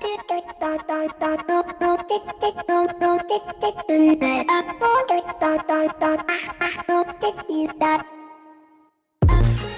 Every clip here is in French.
Thank you.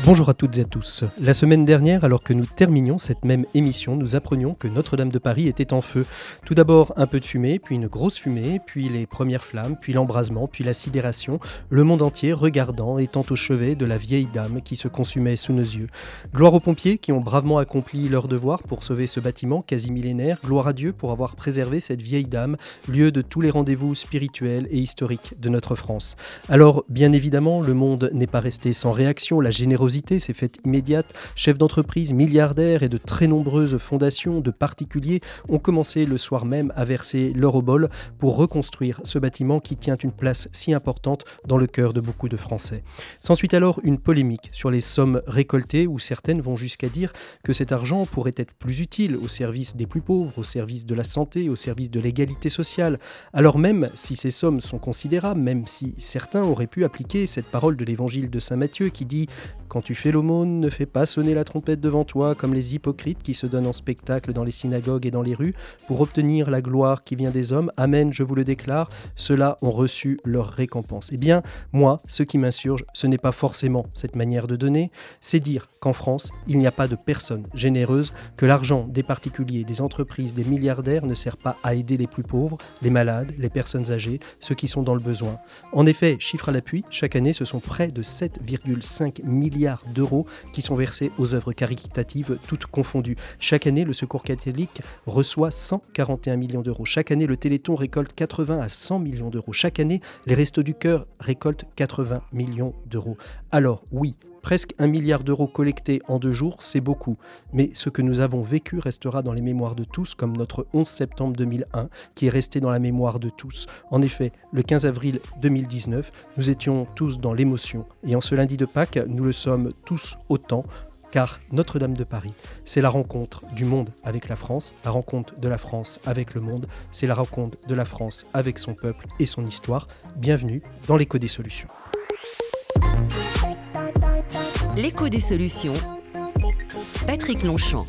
Bonjour à toutes et à tous. La semaine dernière, alors que nous terminions cette même émission, nous apprenions que Notre-Dame de Paris était en feu. Tout d'abord un peu de fumée, puis une grosse fumée, puis les premières flammes, puis l'embrasement, puis la sidération, le monde entier regardant, étant au chevet de la vieille dame qui se consumait sous nos yeux. Gloire aux pompiers qui ont bravement accompli leur devoir pour sauver ce bâtiment quasi millénaire. Gloire à Dieu pour avoir préservé cette vieille dame, lieu de tous les rendez-vous spirituels et historiques de notre France. Alors, bien évidemment, le monde n'est pas resté sans réaction. La générosité s'est faite immédiate. Chefs d'entreprise, milliardaires et de très nombreuses fondations de particuliers ont commencé le soir même à verser leur au bol pour reconstruire ce bâtiment qui tient une place si importante dans le cœur de beaucoup de Français. S'ensuit alors une polémique sur les sommes récoltées où certaines vont jusqu'à dire que cet argent pourrait être plus utile au service des plus pauvres, au service de la santé, au service de l'égalité sociale. Alors même si ces sommes sont considérables, même si certains auraient pu appliquer cette parole de l'évangile de Saint Matthieu qui dit quand tu fais l'aumône, ne fais pas sonner la trompette devant toi comme les hypocrites qui se donnent en spectacle dans les synagogues et dans les rues pour obtenir la gloire qui vient des hommes. Amen, je vous le déclare, ceux-là ont reçu leur récompense. Eh bien, moi, ce qui m'insurge, ce n'est pas forcément cette manière de donner, c'est dire qu'en France, il n'y a pas de personnes généreuses, que l'argent des particuliers, des entreprises, des milliardaires ne sert pas à aider les plus pauvres, les malades, les personnes âgées, ceux qui sont dans le besoin. En effet, chiffre à l'appui, chaque année, ce sont près de 7,5 milliards d'euros qui sont versés aux œuvres caritatives toutes confondues. Chaque année, le Secours catholique reçoit 141 millions d'euros. Chaque année, le Téléthon récolte 80 à 100 millions d'euros. Chaque année, les Restos du Cœur récoltent 80 millions d'euros. Alors oui, Presque un milliard d'euros collectés en deux jours, c'est beaucoup. Mais ce que nous avons vécu restera dans les mémoires de tous, comme notre 11 septembre 2001, qui est resté dans la mémoire de tous. En effet, le 15 avril 2019, nous étions tous dans l'émotion. Et en ce lundi de Pâques, nous le sommes tous autant car Notre-Dame de Paris, c'est la rencontre du monde avec la France, la rencontre de la France avec le monde, c'est la rencontre de la France avec son peuple et son histoire. Bienvenue dans l'écho des solutions. L'écho des solutions. Patrick Longchamp.